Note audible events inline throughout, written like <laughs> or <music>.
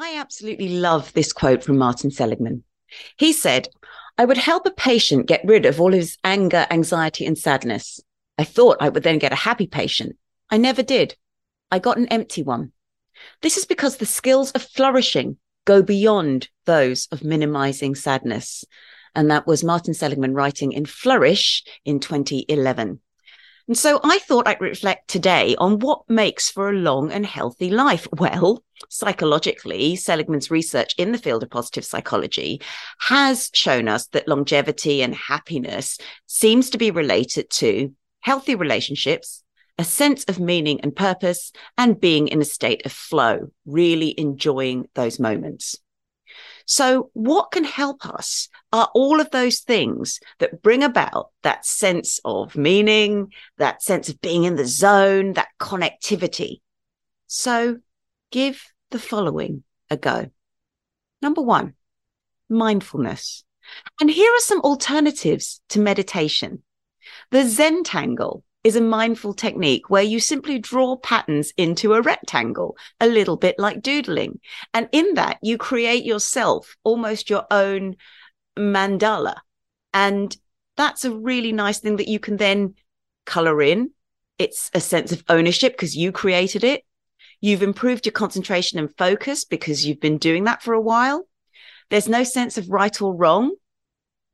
I absolutely love this quote from Martin Seligman. He said, I would help a patient get rid of all his anger, anxiety, and sadness. I thought I would then get a happy patient. I never did. I got an empty one. This is because the skills of flourishing go beyond those of minimizing sadness. And that was Martin Seligman writing in Flourish in 2011. And so I thought I'd reflect today on what makes for a long and healthy life. <laughs> Well, psychologically, Seligman's research in the field of positive psychology has shown us that longevity and happiness seems to be related to healthy relationships, a sense of meaning and purpose, and being in a state of flow, really enjoying those moments. So, what can help us are all of those things that bring about that sense of meaning, that sense of being in the zone, that connectivity. So, give the following a go. Number one, mindfulness. And here are some alternatives to meditation. The Zentangle is a mindful technique where you simply draw patterns into a rectangle, a little bit like doodling. And in that, you create yourself almost your own mandala. And that's a really nice thing that you can then color in. It's a sense of ownership because you created it. You've improved your concentration and focus because you've been doing that for a while. There's no sense of right or wrong.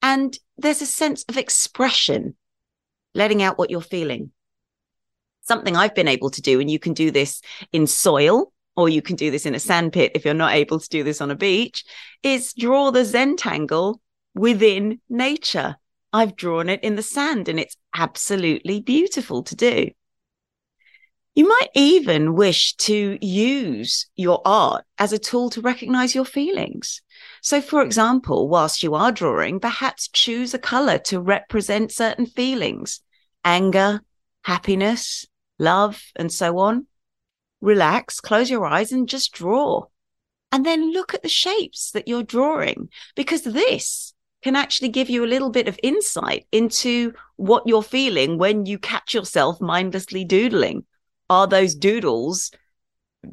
And there's a sense of expression letting out what you're feeling. Something I've been able to do, and you can do this in soil or you can do this in a sandpit if you're not able to do this on a beach, is draw the Zentangle within nature. I've drawn it in the sand and it's absolutely beautiful to do. You might even wish to use your art as a tool to recognize your feelings. So, for example, whilst you are drawing, perhaps choose a color to represent certain feelings anger, happiness, love, and so on. Relax, close your eyes, and just draw. And then look at the shapes that you're drawing, because this can actually give you a little bit of insight into what you're feeling when you catch yourself mindlessly doodling. Are those doodles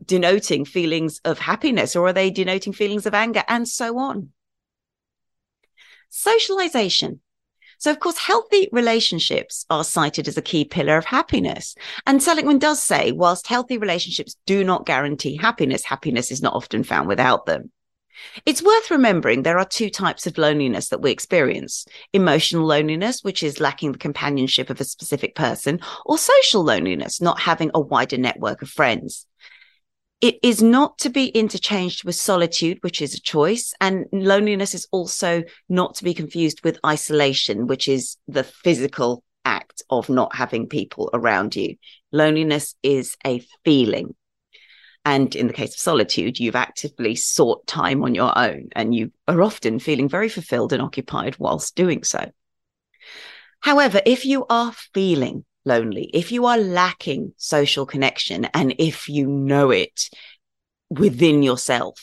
denoting feelings of happiness or are they denoting feelings of anger and so on? Socialization. So, of course, healthy relationships are cited as a key pillar of happiness. And Seligman does say, whilst healthy relationships do not guarantee happiness, happiness is not often found without them. It's worth remembering there are two types of loneliness that we experience emotional loneliness, which is lacking the companionship of a specific person, or social loneliness, not having a wider network of friends. It is not to be interchanged with solitude, which is a choice. And loneliness is also not to be confused with isolation, which is the physical act of not having people around you. Loneliness is a feeling. And in the case of solitude, you've actively sought time on your own and you are often feeling very fulfilled and occupied whilst doing so. However, if you are feeling lonely, if you are lacking social connection, and if you know it within yourself,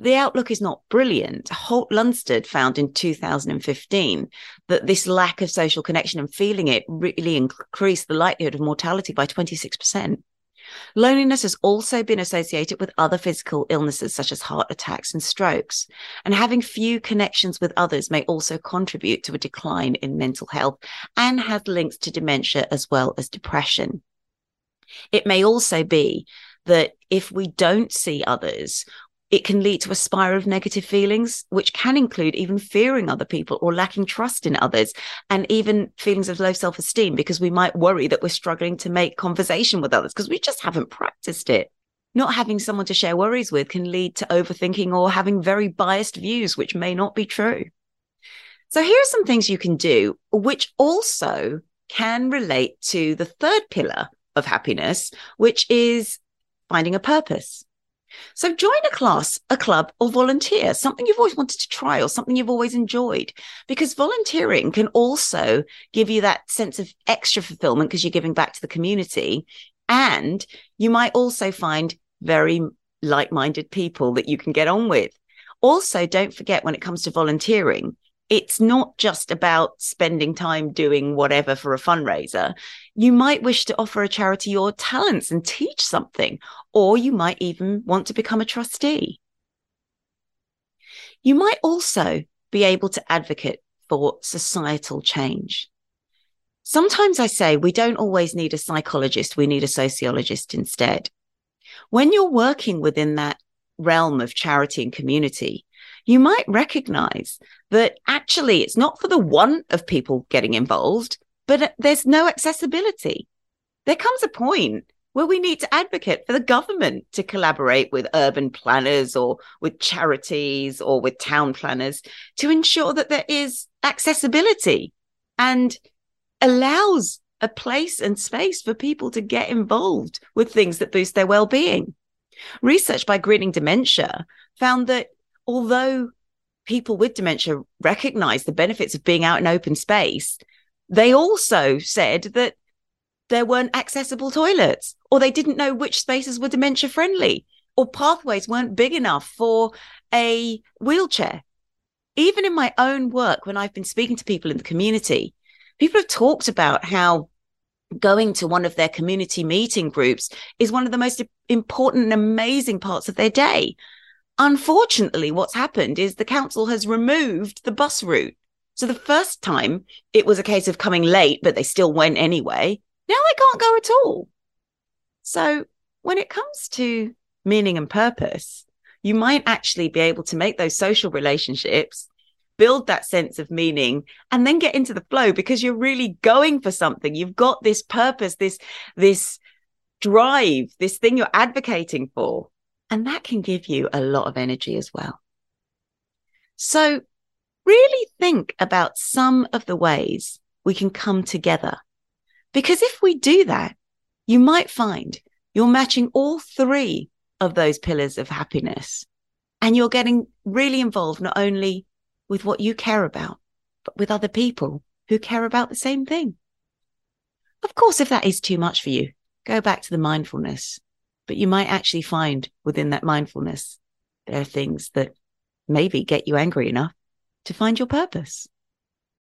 the outlook is not brilliant. Holt Lunstad found in 2015 that this lack of social connection and feeling it really increased the likelihood of mortality by 26%. Loneliness has also been associated with other physical illnesses such as heart attacks and strokes. And having few connections with others may also contribute to a decline in mental health and has links to dementia as well as depression. It may also be that if we don't see others, it can lead to a spiral of negative feelings, which can include even fearing other people or lacking trust in others, and even feelings of low self esteem because we might worry that we're struggling to make conversation with others because we just haven't practiced it. Not having someone to share worries with can lead to overthinking or having very biased views, which may not be true. So, here are some things you can do, which also can relate to the third pillar of happiness, which is finding a purpose. So join a class, a club, or volunteer, something you've always wanted to try or something you've always enjoyed. Because volunteering can also give you that sense of extra fulfillment because you're giving back to the community. And you might also find very like minded people that you can get on with. Also, don't forget when it comes to volunteering, it's not just about spending time doing whatever for a fundraiser. You might wish to offer a charity your talents and teach something, or you might even want to become a trustee. You might also be able to advocate for societal change. Sometimes I say we don't always need a psychologist, we need a sociologist instead. When you're working within that realm of charity and community, you might recognize that actually it's not for the want of people getting involved, but uh, there's no accessibility. There comes a point where we need to advocate for the government to collaborate with urban planners or with charities or with town planners to ensure that there is accessibility and allows a place and space for people to get involved with things that boost their well-being. Research by Greening Dementia found that although people with dementia recognize the benefits of being out in open space, they also said that there weren't accessible toilets or they didn't know which spaces were dementia friendly or pathways weren't big enough for a wheelchair. Even in my own work, when I've been speaking to people in the community, people have talked about how going to one of their community meeting groups is one of the most important and amazing parts of their day Unfortunately, what's happened is the council has removed the bus route. So the first time it was a case of coming late, but they still went anyway. Now they can't go at all. So when it comes to meaning and purpose, you might actually be able to make those social relationships, build that sense of meaning, and then get into the flow because you're really going for something. You've got this purpose, this, this drive, this thing you're advocating for. And that can give you a lot of energy as well. So really think about some of the ways we can come together. Because if we do that, you might find you're matching all three of those pillars of happiness and you're getting really involved not only with what you care about, but with other people who care about the same thing. Of course, if that is too much for you, go back to the mindfulness but you might actually find within that mindfulness, there are things that maybe get you angry enough to find your purpose.